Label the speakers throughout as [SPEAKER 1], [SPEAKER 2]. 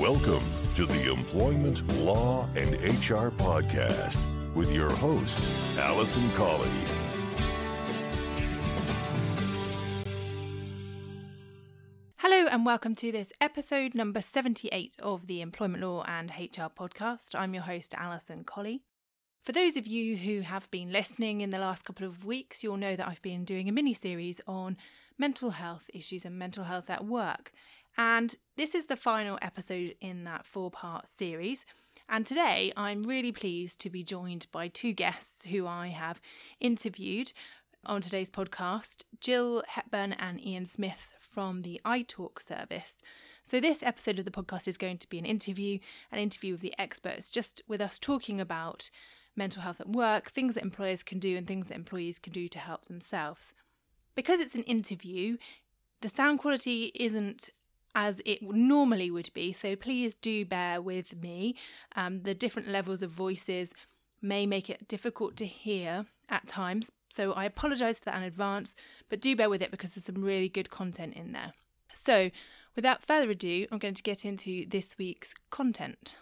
[SPEAKER 1] Welcome to the Employment Law and HR Podcast with your host, Alison Colley.
[SPEAKER 2] Hello, and welcome to this episode number 78 of the Employment Law and HR Podcast. I'm your host, Alison Colley. For those of you who have been listening in the last couple of weeks, you'll know that I've been doing a mini series on mental health issues and mental health at work. And this is the final episode in that four part series. And today I'm really pleased to be joined by two guests who I have interviewed on today's podcast Gill Hepburn and Ian Smith from the iTalk service. So, this episode of the podcast is going to be an interview, an interview with the experts, just with us talking about mental health at work, things that employers can do, and things that employees can do to help themselves. Because it's an interview, the sound quality isn't as it normally would be, so please do bear with me. Um, the different levels of voices may make it difficult to hear at times, so I apologise for that in advance, but do bear with it because there's some really good content in there. So, without further ado, I'm going to get into this week's content.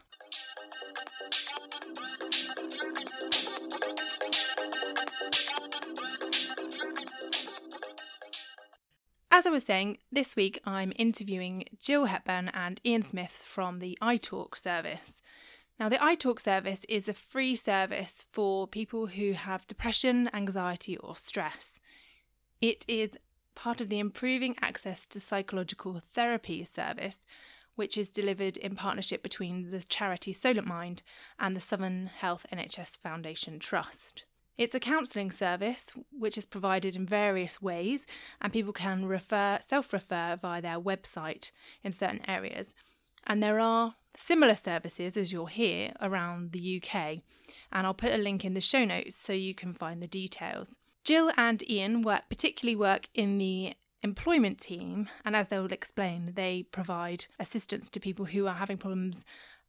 [SPEAKER 2] As I was saying, this week I'm interviewing Gill Hepburn and Ian Smith from the iTalk service. Now, the iTalk service is a free service for people who have depression, anxiety, or stress. It is part of the Improving Access to Psychological Therapy service, which is delivered in partnership between the charity Solent Mind and the Southern Health NHS Foundation Trust. It's a counselling service which is provided in various ways, and people can refer, self refer via their website in certain areas. And there are similar services as you'll hear around the UK, and I'll put a link in the show notes so you can find the details. Gill and Ian work particularly work in the employment team, and as they will explain, they provide assistance to people who are having problems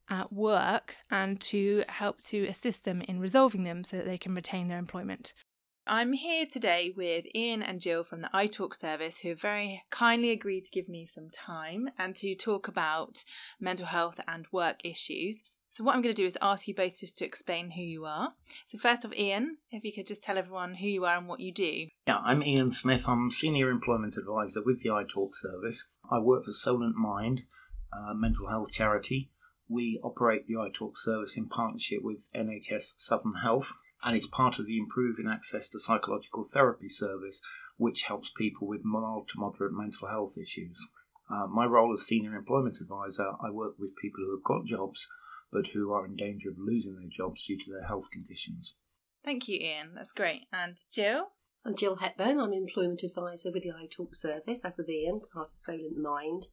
[SPEAKER 2] at work and to help to assist them in resolving them so that they can retain their employment. I'm here today with Ian and Gill from the iTalk service who have very kindly agreed to give me some time and to talk about mental health and work issues. So, what I'm going to do is ask you both just to explain who you are. So, first off, Ian, if you could just tell everyone who you are and what you do.
[SPEAKER 3] Yeah, I'm Ian Smith. I'm Senior Employment Advisor with the iTalk service. I work for Solent Mind, a mental health charity. We operate the iTalk service in partnership with NHS Southern Health, and it's part of the Improving Access to Psychological Therapy service, which helps people with mild to moderate mental health issues. Uh, my role as Senior Employment Advisor, I work with people who have got jobs but who are in danger of losing their jobs due to their health conditions.
[SPEAKER 2] Thank you, Ian. That's great. And Gill?
[SPEAKER 4] I'm Gill Hepburn. I'm Employment Advisor with the iTalk service, as of Ian, part of Solent Mind.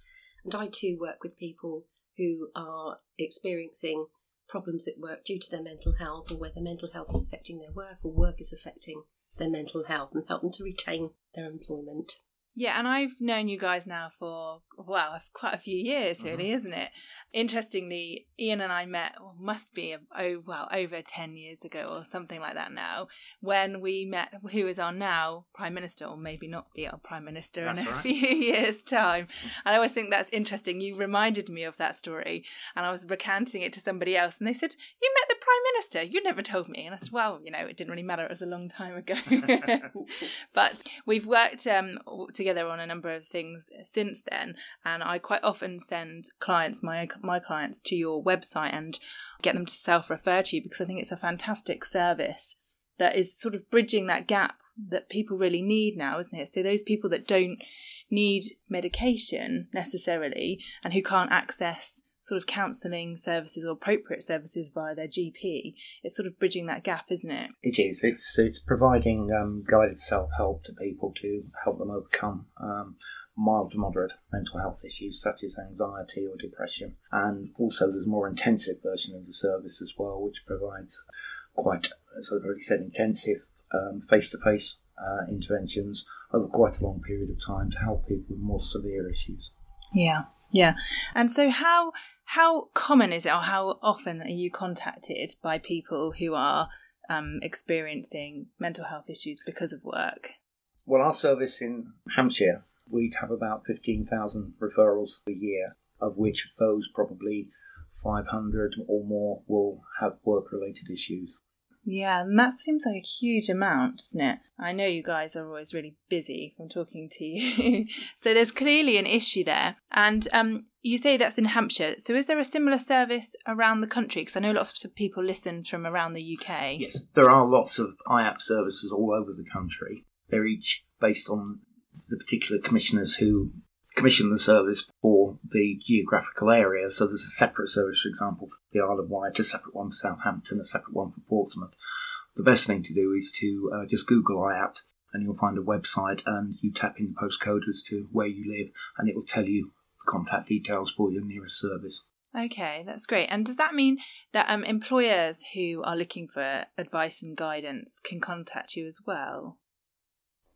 [SPEAKER 4] And I too work with people who are experiencing problems at work due to their mental health or where their mental health is affecting their work or work is affecting their mental health and help them to retain their employment.
[SPEAKER 2] Yeah, and I've known you guys now for, well, quite a few years, really, mm-hmm. isn't it? Interestingly, Ian and I met, well, must be, oh, well, over 10 years ago or something like that now, when we met who is our now Prime Minister, or maybe not be our Prime Minister that's in a right. few years' time. And I always think that's interesting. You reminded me of that story, and I was recanting it to somebody else, and they said, You met the Prime Minister? You never told me. And I said, Well, you know, it didn't really matter. It was a long time ago. but we've worked um, together on a number of things since then, and I quite often send clients my my clients to your website and get them to self refer to you because I think it's a fantastic service that is sort of bridging that gap that people really need now, isn't it? So those people that don't need medication necessarily and who can't access sort of counselling services or appropriate services via their GP. It's sort of bridging that gap, isn't it?
[SPEAKER 3] It is. It's it's providing um, guided self help to people to help them overcome um, mild to moderate mental health issues such as anxiety or depression. And also, there's a more intensive version of the service as well, which provides quite, as I've already said, intensive face to face interventions over quite a long period of time to help people with more severe issues.
[SPEAKER 2] Yeah. Yeah. And so how how common is it or how often are you contacted by people who are um, experiencing mental health issues because of work?
[SPEAKER 3] Well, our service in Hampshire we'd have about 15,000 referrals a year. of which those probably 500 or more will have work related issues.
[SPEAKER 2] Yeah, and that seems like a huge amount, doesn't it? I know you guys are always really busy from talking to you. so there's clearly an issue there. And um, you say that's in Hampshire. So is there a similar service around the country? Because I know lots of people listen from around the UK.
[SPEAKER 3] Yes, there are lots of IAP services all over the country. They're each based on the particular commissioners who commission the service for the geographical area. So there's a separate service, for example, for the Isle of Wight, a separate one for Southampton, a separate one for Portsmouth. The best thing to do is to uh, just Google IAPT and you'll find a website and you tap in the postcode as to where you live and it will tell you the contact details for your nearest service.
[SPEAKER 2] Okay, that's great. And does that mean that um, employers who are looking for advice and guidance can contact you as well?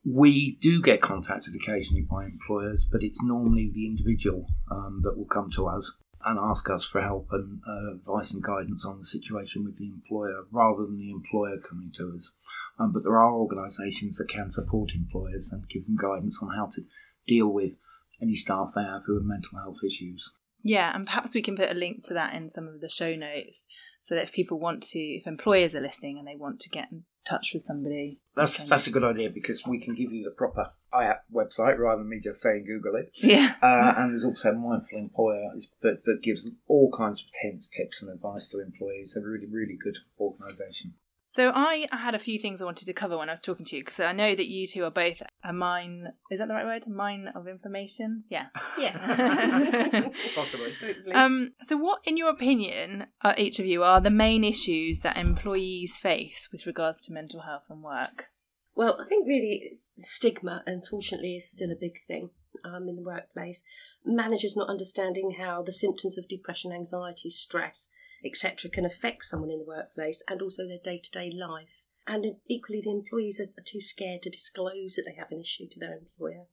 [SPEAKER 3] We do get contacted occasionally by employers, but it's normally the individual um, that will come to us and ask us for help and uh, advice and guidance on the situation with the employer rather than the employer coming to us. Um, but there are organisations that can support employers and give them guidance on how to deal with any staff they have who have mental health issues.
[SPEAKER 2] Yeah, and perhaps we can put a link to that in some of the show notes so that if people want to, if employers are listening and they want to get touch with somebody.
[SPEAKER 3] That's that's a good idea because we can give you the proper IAP website rather than me just saying Google it.
[SPEAKER 2] Yeah.
[SPEAKER 3] Uh, and there's also Mindful Employer that, that gives all kinds of hints, tips, and advice to employees. A really, really good organisation.
[SPEAKER 2] So I had a few things I wanted to cover when I was talking to you because I know that you two are both a mine. Is that the right word? Mine of information. Yeah.
[SPEAKER 4] Yeah.
[SPEAKER 3] Possibly.
[SPEAKER 2] Um. So, what, in your opinion, are each of you are the main issues that employees face with regards to mental health and work?
[SPEAKER 4] Well, I think really stigma, unfortunately, is still a big thing um, in the workplace. Managers not understanding how the symptoms of depression, anxiety, stress, etc., can affect someone in the workplace and also their day to day life. And equally, the employees are, too scared to disclose that they have an issue to their employer.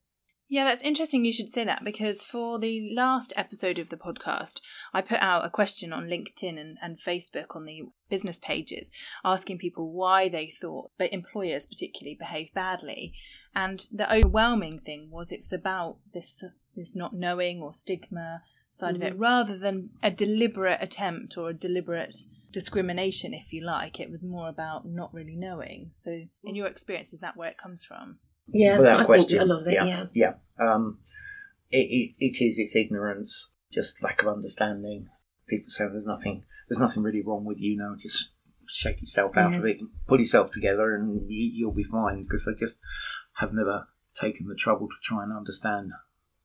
[SPEAKER 2] Yeah, that's interesting you should say that because for the last episode of the podcast, I put out a question on LinkedIn and, and Facebook on the business pages asking people why they thought that employers particularly behave badly. And the overwhelming thing was it was about this this not knowing or stigma side mm-hmm. of it rather than a deliberate attempt or a deliberate discrimination if you like. It was more about not really knowing. So in your experience is that where it comes from?
[SPEAKER 4] Yeah
[SPEAKER 3] without
[SPEAKER 4] I
[SPEAKER 3] question.
[SPEAKER 4] think a lot of it yeah
[SPEAKER 3] yeah, yeah. Um, it, it, it is it's ignorance just lack of understanding. People say there's nothing there's nothing really wrong with you now. Just shake yourself out
[SPEAKER 4] Yeah.
[SPEAKER 3] of it pull yourself together and you, you'll be fine because they just have never taken the trouble to try and understand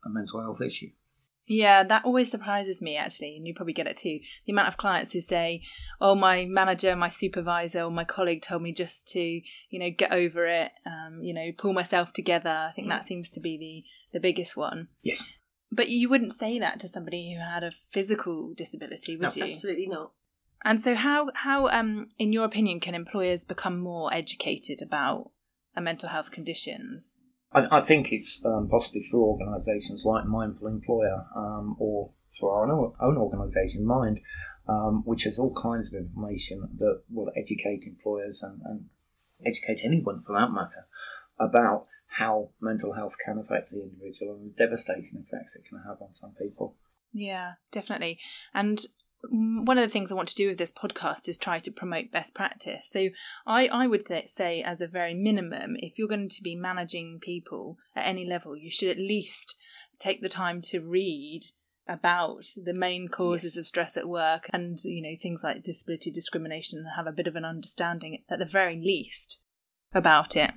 [SPEAKER 3] a mental health issue
[SPEAKER 2] Yeah, that always surprises me actually, and you probably get it too. The amount of clients who say, "Oh, my manager, my supervisor, or my colleague told me just to, you know, get over it, um, you know, pull myself together." I think that seems to be the the biggest one.
[SPEAKER 3] yes
[SPEAKER 2] But you wouldn't say that to somebody who had a physical disability, would
[SPEAKER 3] No,
[SPEAKER 2] you?
[SPEAKER 4] Absolutely not.
[SPEAKER 2] And so, how how um, in your opinion, can employers become more educated about uh, mental health conditions?
[SPEAKER 3] I, I think it's um, possibly through organisations like Mindful Employer um, or through our own, own organisation, Mind, um, which has all kinds of information that will educate employers and, and educate anyone for that matter about how mental health can affect the individual and the devastating effects it can have on some people.
[SPEAKER 2] Yeah, definitely. And one of the things I want to do with this podcast is try to promote best practice. So I, I would th- say, as a very minimum, if you're going to be managing people at any level, you should at least take the time to read about the main causes of stress at work and you know things like disability discrimination and have a bit of an understanding at the very least about it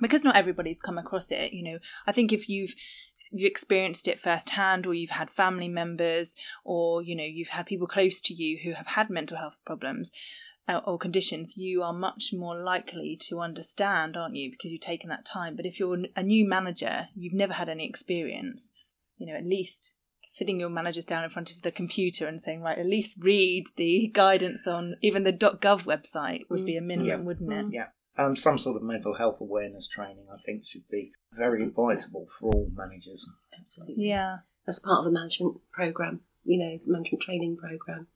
[SPEAKER 2] because not everybody's come across it you know i think if you've you've experienced it firsthand or you've had family members or you know you've had people close to you who have had mental health problems uh, or conditions you are much more likely to understand aren't you because you've taken that time but if you're a new manager you've never had any experience you know at least sitting your managers down in front of the computer and saying right at least read the guidance on even the gov website would be a minimum
[SPEAKER 3] Yeah.
[SPEAKER 2] wouldn't it
[SPEAKER 3] Yeah. Um, some sort of mental health awareness training, I think, should be very advisable for all managers.
[SPEAKER 4] Absolutely.
[SPEAKER 2] yeah
[SPEAKER 4] As part of a management program, you know, management training program,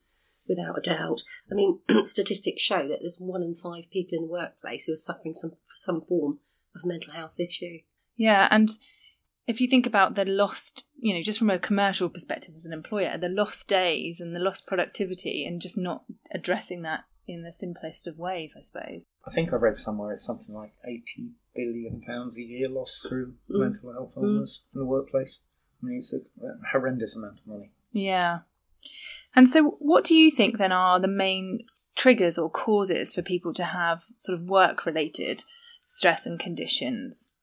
[SPEAKER 4] without a doubt. I mean, statistics show that there's one in five people in the workplace who are suffering some some form of mental health issue.
[SPEAKER 2] Yeah, and if you think about the lost, you know, just from a commercial perspective as an employer, the lost days and the lost productivity, and just not addressing that in the simplest of ways, I suppose.
[SPEAKER 3] I think I read somewhere it's something like eighty billion pounds a year lost through
[SPEAKER 4] Mm.
[SPEAKER 3] mental health illness in the workplace. I mean, it's a horrendous amount of money.
[SPEAKER 2] Yeah. And so, what do you think then are the main triggers or causes for people to have sort of work related stress and conditions?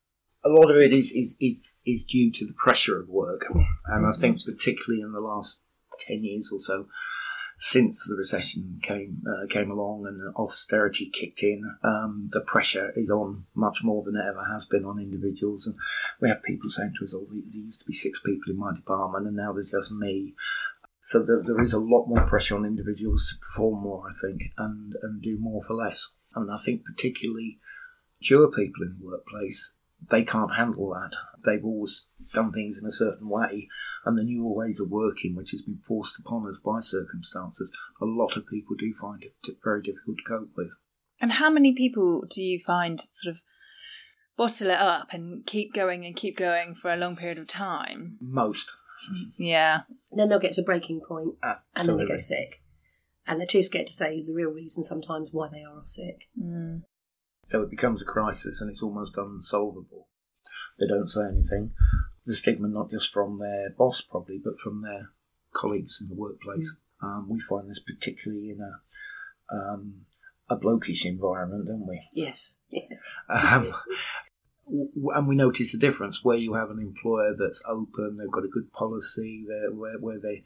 [SPEAKER 3] A lot of it is, is, is, is due to the pressure of work, and I think particularly in the last ten years or so, since the recession came uh, came along and austerity kicked in, um, the pressure is on much more than it ever has been on individuals. And we have people saying to us, "Oh, there used to be six people in my department, and now there's just me." So there, is a lot more pressure on individuals to perform more, I think, and and do more for less. And I think particularly mature people in the workplace, they can't handle that. They've always done things in a certain way, and the newer ways of working, which has been forced upon us by circumstances, a lot of people do find it very difficult to cope with.
[SPEAKER 2] And how many people do you find sort of bottle it up and keep going and keep going for a long period of time?
[SPEAKER 3] Most,
[SPEAKER 2] Yeah.
[SPEAKER 4] Then they'll get to breaking point and then
[SPEAKER 3] absolutely.
[SPEAKER 4] they go sick. And they're too scared to say the real reason sometimes why they are sick.
[SPEAKER 2] Mm.
[SPEAKER 3] So it becomes a crisis, and it's almost unsolvable. They don't say anything. The stigma, not just from their boss, probably, but from their colleagues in the workplace. Um, we find this particularly in a um, a blokish environment, don't we?
[SPEAKER 4] Yes, yes.
[SPEAKER 3] Um, and we notice the difference where you have an employer that's open, they've got a good policy, where, where they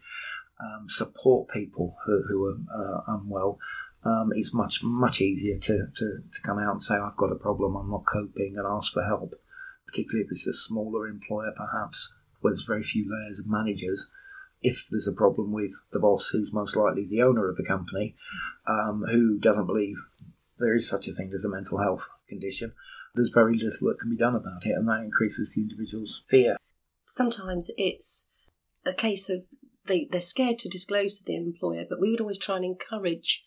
[SPEAKER 3] um, support people who, who are uh, unwell. Um, it's much much easier to, to, to come out and say I've got a problem, I'm not coping, and ask for help. Particularly if it's a smaller employer, perhaps where there's very few layers of managers. If there's a problem with the boss, who's most likely the owner of the company, um, who doesn't believe there is such a thing as a mental health condition, there's very little that can be done about it, and that increases the individual's fear.
[SPEAKER 4] Sometimes it's a case of they, they're scared to disclose to the employer, but we would always try and encourage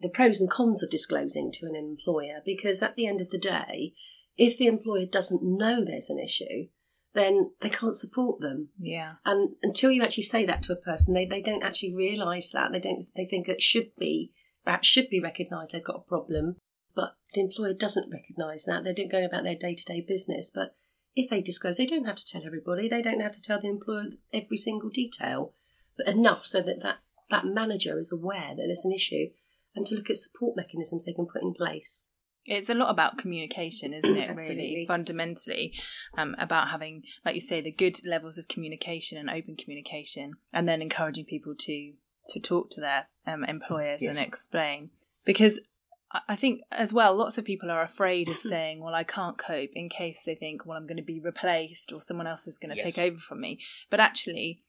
[SPEAKER 4] the pros and cons of disclosing to an employer because at the end of the day, if the employer doesn't know there's an issue, then they can't support them.
[SPEAKER 2] Yeah.
[SPEAKER 4] And until you actually say that to a person, they, they don't actually realise that. They don't they think it should be perhaps should be recognised they've got a problem, but the employer doesn't recognise that. They don't go about their day to day business. But if they disclose, they don't have to tell everybody. They don't have to tell the employer every single detail, but enough so that that, that manager is aware that there's an issue and to look at support mechanisms they can put in place.
[SPEAKER 2] It's a lot about communication, isn't it? really,
[SPEAKER 4] Absolutely.
[SPEAKER 2] fundamentally, um, about having, like you say, the good levels of communication and open communication, and then encouraging people to to talk to their um, employers and explain. Because I- I think as well, lots of people are afraid of saying, "Well, I can't cope," in case they think, "Well, I'm going to be replaced or someone else is going to
[SPEAKER 3] Yes.
[SPEAKER 2] take over from me." But actually,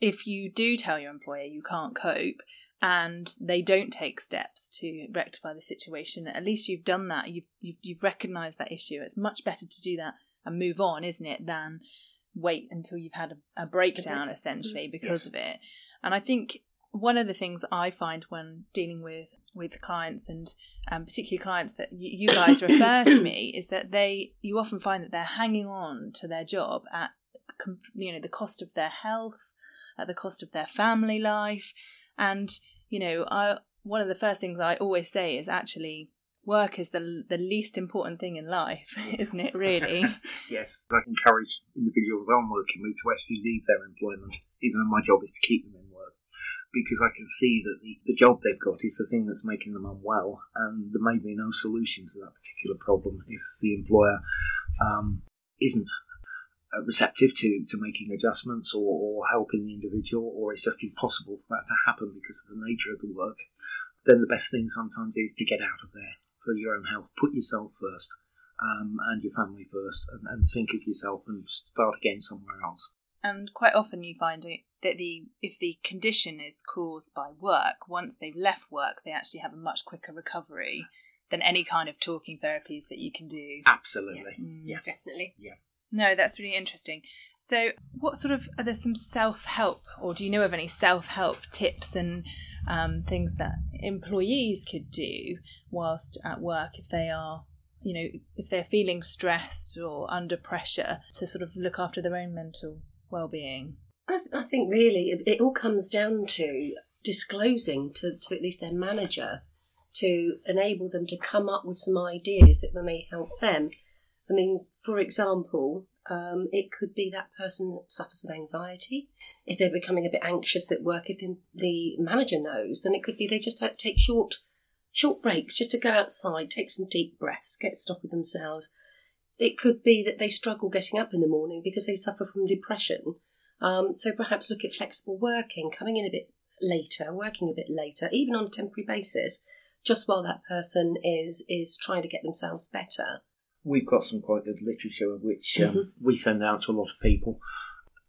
[SPEAKER 2] if you do tell your employer you can't cope and they don't take steps to rectify the situation, at least you've done that. You've you've, you've recognised that issue. It's much better to do that and move on, isn't it, than wait until you've had a, a breakdown
[SPEAKER 4] breakdown.
[SPEAKER 2] essentially because
[SPEAKER 3] Yes.
[SPEAKER 2] of it. And I think one of the things I find when dealing with with clients and um, particularly clients that you, you guys refer to me is that they you often find that they're hanging on to their job at you know the cost of their health at the cost of their family life and you know I one of the first things I always say is actually work is the the least important thing in life isn't it really
[SPEAKER 3] yes. I encourage individuals I'm working with to actually leave their employment, even though my job is to keep them in work. Because I can see that the, the job they've got is the thing that's making them unwell, and there may be no solution to that particular problem if the employer um, isn't receptive to, to making adjustments or, or helping the individual, or it's just impossible for that to happen because of the nature of the work. Then the best thing sometimes is to get out of there for your own health. Put yourself first um, and your family first, and, and think of yourself and start again somewhere else.
[SPEAKER 2] and quite often you find it that the if the condition is caused by work once they've left work they actually have a much quicker recovery than any kind of talking therapies that you can do
[SPEAKER 3] Absolutely.
[SPEAKER 2] Mm.
[SPEAKER 3] Yeah.
[SPEAKER 4] Definitely.
[SPEAKER 2] No, that's really interesting. So, what sort of are there some self help, or do you know of any self help tips and um, things that employees could do whilst at work if they are you know, if they're feeling stressed or under pressure, to sort of look after their own mental well-being?
[SPEAKER 4] I, th- I think really it, it all comes down to disclosing to, to at least their manager to enable them to come up with some ideas that may help them. I mean, for example, um, it could be that person that suffers with anxiety. If they're becoming a bit anxious at work, if the, the manager knows, then it could be they just take short short breaks just to go outside, take some deep breaths, get stock with themselves. It could be that they struggle getting up in the morning because they suffer from depression. Um, so perhaps look at flexible working, coming in a bit later, working a bit later, even on a temporary basis, just while that person is is trying to get themselves better.
[SPEAKER 3] We've got some quite good literature which um, mm-hmm. we send out to a lot of people.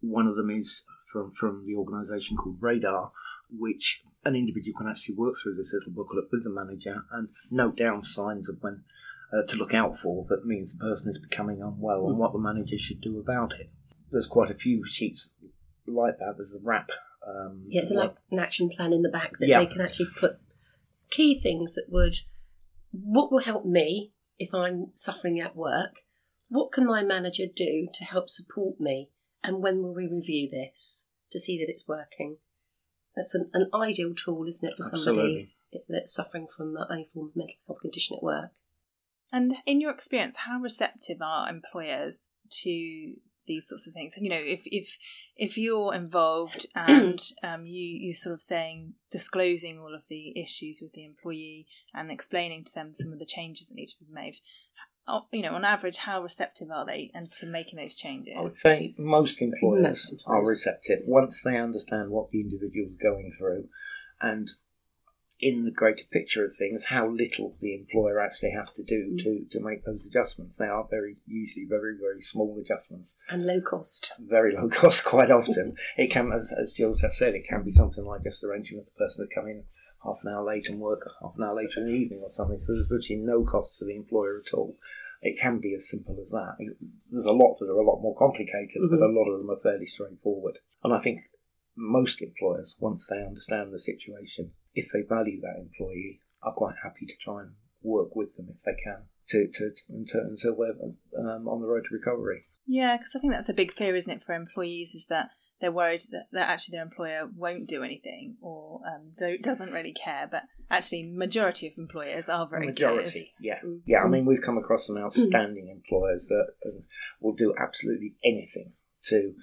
[SPEAKER 3] One of them is from from the organisation called Radar, which an individual can actually work through this little booklet with the manager and note down signs of when uh, to look out for that means the person is becoming unwell mm-hmm. and what the manager should do about it. There's quite a few sheets like that. There's the RAP.
[SPEAKER 4] Um, yeah, it's like an action plan in the back that yeah. they can actually put key things that would what will help me if I'm suffering at work? What can my manager do to help support me? And when will we review this to see that it's working? That's an, an ideal tool, isn't it, for somebody Absolutely. that's suffering from any form of mental health condition at work?
[SPEAKER 2] And in your experience, how receptive are employers to these sorts of things. And you know, if if if you're involved and um, you you sort of saying disclosing all of the issues with the employee and explaining to them some of the changes that need to be made. You know, on average, how receptive are they and to making those changes?
[SPEAKER 3] I would say most employers, most employers. are receptive once they understand what the individual is going through, and in the greater picture of things, how little the employer actually has to do mm. to, to make those adjustments. They are very, usually very, very small adjustments.
[SPEAKER 4] And low cost.
[SPEAKER 3] Very low cost, quite often. it can, as, as Gill just said, it can be something like just arranging with the person to come in half an hour late and work half an hour later in the evening or something. So there's virtually no cost to the employer at all. It can be as simple as that. There's a lot that are a lot more complicated, mm-hmm. but a lot of them are fairly straightforward. And I think most employers, once they understand the situation, if they value that employee, are quite happy to try and work with them if they can to, to, to until, they're um, on the road to recovery.
[SPEAKER 2] Yeah, because I think that's a big fear, isn't it, for employees, is that they're worried that, that actually their employer won't do anything or um, doesn't really care. But actually, majority of employers are very
[SPEAKER 3] majority. Yeah, mm. yeah. I mean, we've come across some outstanding employers that uh, will do absolutely anything to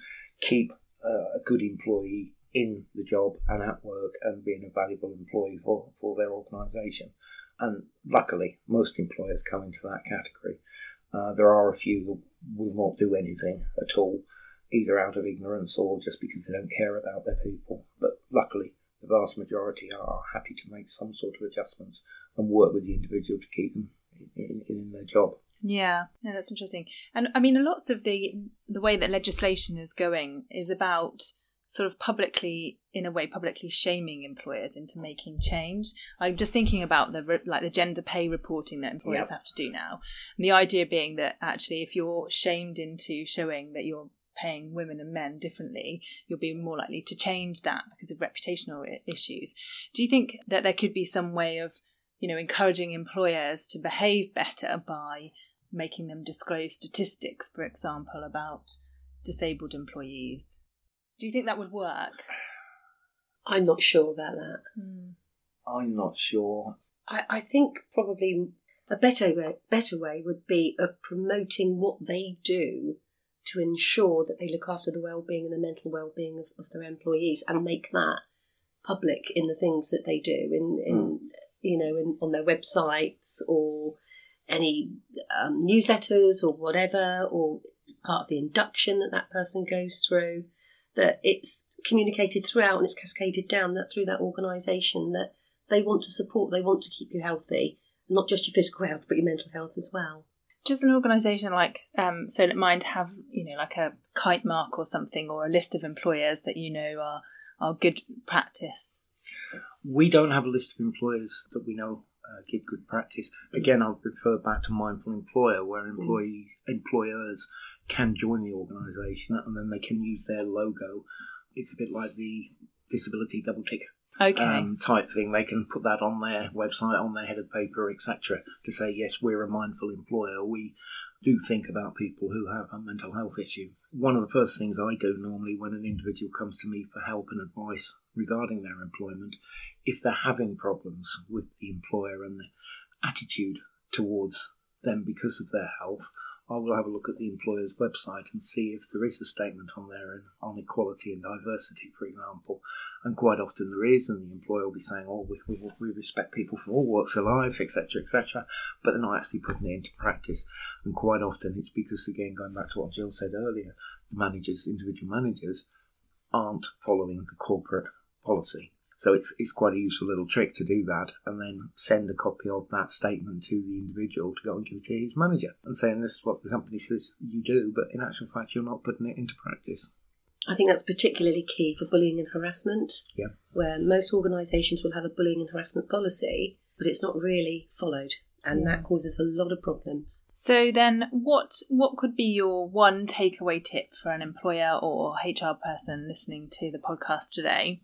[SPEAKER 3] keep uh, a good employee in the job and at work and being a valuable employee for, for their organisation. And luckily, most employers come into that category. Uh, there are a few that will not do anything at all, either out of ignorance or just because they don't care about their people. But luckily, the vast majority are happy to make some sort of adjustments and work with the individual to keep them in, in, in their job.
[SPEAKER 2] Yeah, yeah, that's interesting. And I mean, lots of the the way that legislation is going is about sort of publicly in a way publicly shaming employers into making change. I'm just thinking about the like the gender pay reporting that employers yep. have to do now. And the idea being that actually if you're shamed into showing that you're paying women and men differently you'll be more likely to change that because of reputational issues. Do you think that there could be some way of you know encouraging employers to behave better by making them disclose statistics for example about disabled employees do you think that would work?
[SPEAKER 4] I'm not sure about that.
[SPEAKER 3] Hmm. I'm not sure.
[SPEAKER 4] I, I think probably a better way, better way would be of promoting what they do to ensure that they look after the well-being and the mental well-being of, of their employees and make that public in the things that they do in, in mm. you know in, on their websites or any um, newsletters or whatever or part of the induction that that person goes through that it's communicated throughout and it's cascaded down that through that organisation that they want to support, they want to keep you healthy, not just your physical health but your mental health as well.
[SPEAKER 2] Does an organisation like um, Solent Mind have, you know, like a kite mark or something, or a list of employers that you know are are good practice?
[SPEAKER 3] We don't have a list of employers that we know uh, give good practice. Again, I'll refer back to Mindful Employer, where employees, employers can join the organisation and then they can use their logo. It's a bit like the disability double tick
[SPEAKER 2] Okay.
[SPEAKER 3] um, type thing. They can put that on their website, on their headed paper, etc., to say yes, we're a mindful employer. We do think about people who have a mental health issue. One of the first things I do normally when an individual comes to me for help and advice regarding their employment, if they're having problems with the employer and the attitude towards them because of their health, I will have a look at the employer's website and see if there is a statement on there on equality and diversity, for example. And quite often there is, and the employer will be saying, "Oh, we, we, we respect people from all walks of life, etc., etc." But they're not actually putting it into practice. And quite often it's because, again, going back to what Gill said earlier, the managers, individual managers, aren't following the corporate policy. So it's, it's quite a useful little trick to do that and then send a copy of that statement to the individual to go and give it to his manager and saying this is what the company says you do, but in actual fact you're not putting it into practice.
[SPEAKER 4] I think that's particularly key for bullying and harassment.
[SPEAKER 3] Yeah.
[SPEAKER 4] Where most organisations will have a bullying and harassment policy, but it's not really followed. And that causes a lot of problems.
[SPEAKER 2] So then, what what could be your one takeaway tip for an employer or HR person listening to the podcast today?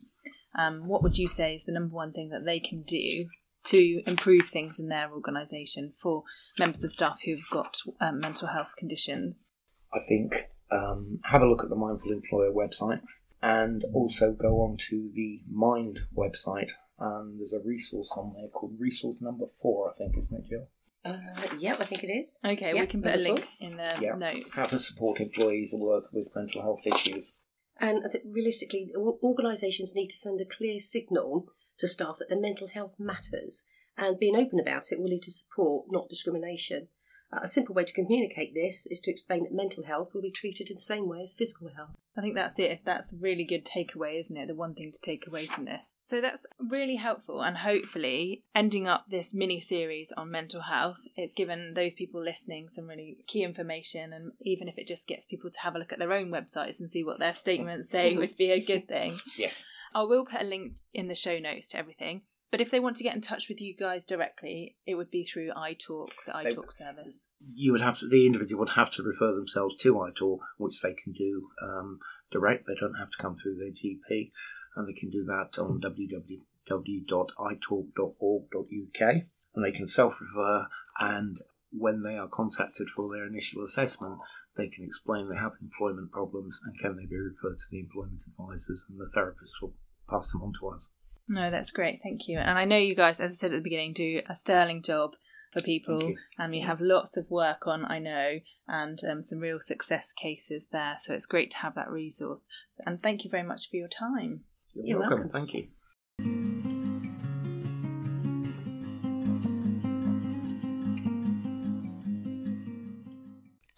[SPEAKER 2] Um, what would you say is the number one thing that they can do to improve things in their organisation for members of staff who've got um, mental health conditions?
[SPEAKER 3] I think um, have a look at the Mindful Employer website and also go on to the Mind website. Um, there's a resource on there called Resource Number Four, I think, isn't it, Gill?
[SPEAKER 4] Uh, yep, I think it is.
[SPEAKER 2] Okay,
[SPEAKER 4] Yep,
[SPEAKER 2] we can put a link
[SPEAKER 4] four.
[SPEAKER 2] in the
[SPEAKER 3] Yeah.
[SPEAKER 2] notes.
[SPEAKER 3] How to support employees who work with mental health issues.
[SPEAKER 4] And realistically, organisations need to send a clear signal to staff that their mental health matters, and being open about it will lead to support, not discrimination. Uh, a simple way to communicate this is to explain that mental health will be treated in the same way as physical health.
[SPEAKER 2] I think that's it. If that's a really good takeaway, isn't it? The one thing to take away from this. So that's really helpful, and hopefully, ending up this mini series on mental health, it's given those people listening some really key information, and even if it just gets people to have a look at their own websites and see what their statements say, would be a good thing.
[SPEAKER 3] Yes.
[SPEAKER 2] I will put a link in the show notes to everything. But if they want to get in touch with you guys directly, it would be through iTalk, the
[SPEAKER 3] They-
[SPEAKER 2] iTalk service.
[SPEAKER 3] You would have to, the individual would have to refer themselves to iTalk, which they can do um, direct. They don't have to come through their GP, and they can do that on www.italk.org.uk, and they can self-refer. And when they are contacted for their initial assessment, they can explain they have employment problems and can they be referred to the employment advisors, and the therapists will pass them on to us.
[SPEAKER 2] No, that's great. Thank you. And I know you guys, as I said at the beginning, do a sterling job for people.
[SPEAKER 3] Thank you.
[SPEAKER 2] And you have lots of work on, I know, and um, some real success cases there. So it's great to have that resource. And thank you very much for your time.
[SPEAKER 3] You're,
[SPEAKER 4] You're
[SPEAKER 3] welcome.
[SPEAKER 4] welcome.
[SPEAKER 3] Thank you.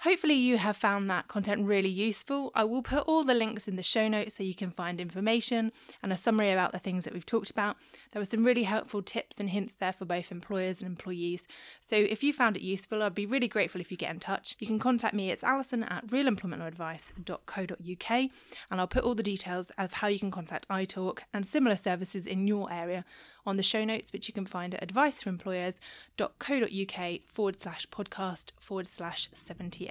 [SPEAKER 2] Hopefully, you have found that content really useful. I will put all the links in the show notes so you can find information and a summary about the things that we've talked about. There were some really helpful tips and hints there for both employers and employees. So, if you found it useful, I'd be really grateful if you get in touch. You can contact me, it's alison at realemploymentadvice.co.uk, and I'll put all the details of how you can contact iTalk and similar services in your area on the show notes, which you can find at adviceforemployers.co.uk forward slash podcast forward slash 78.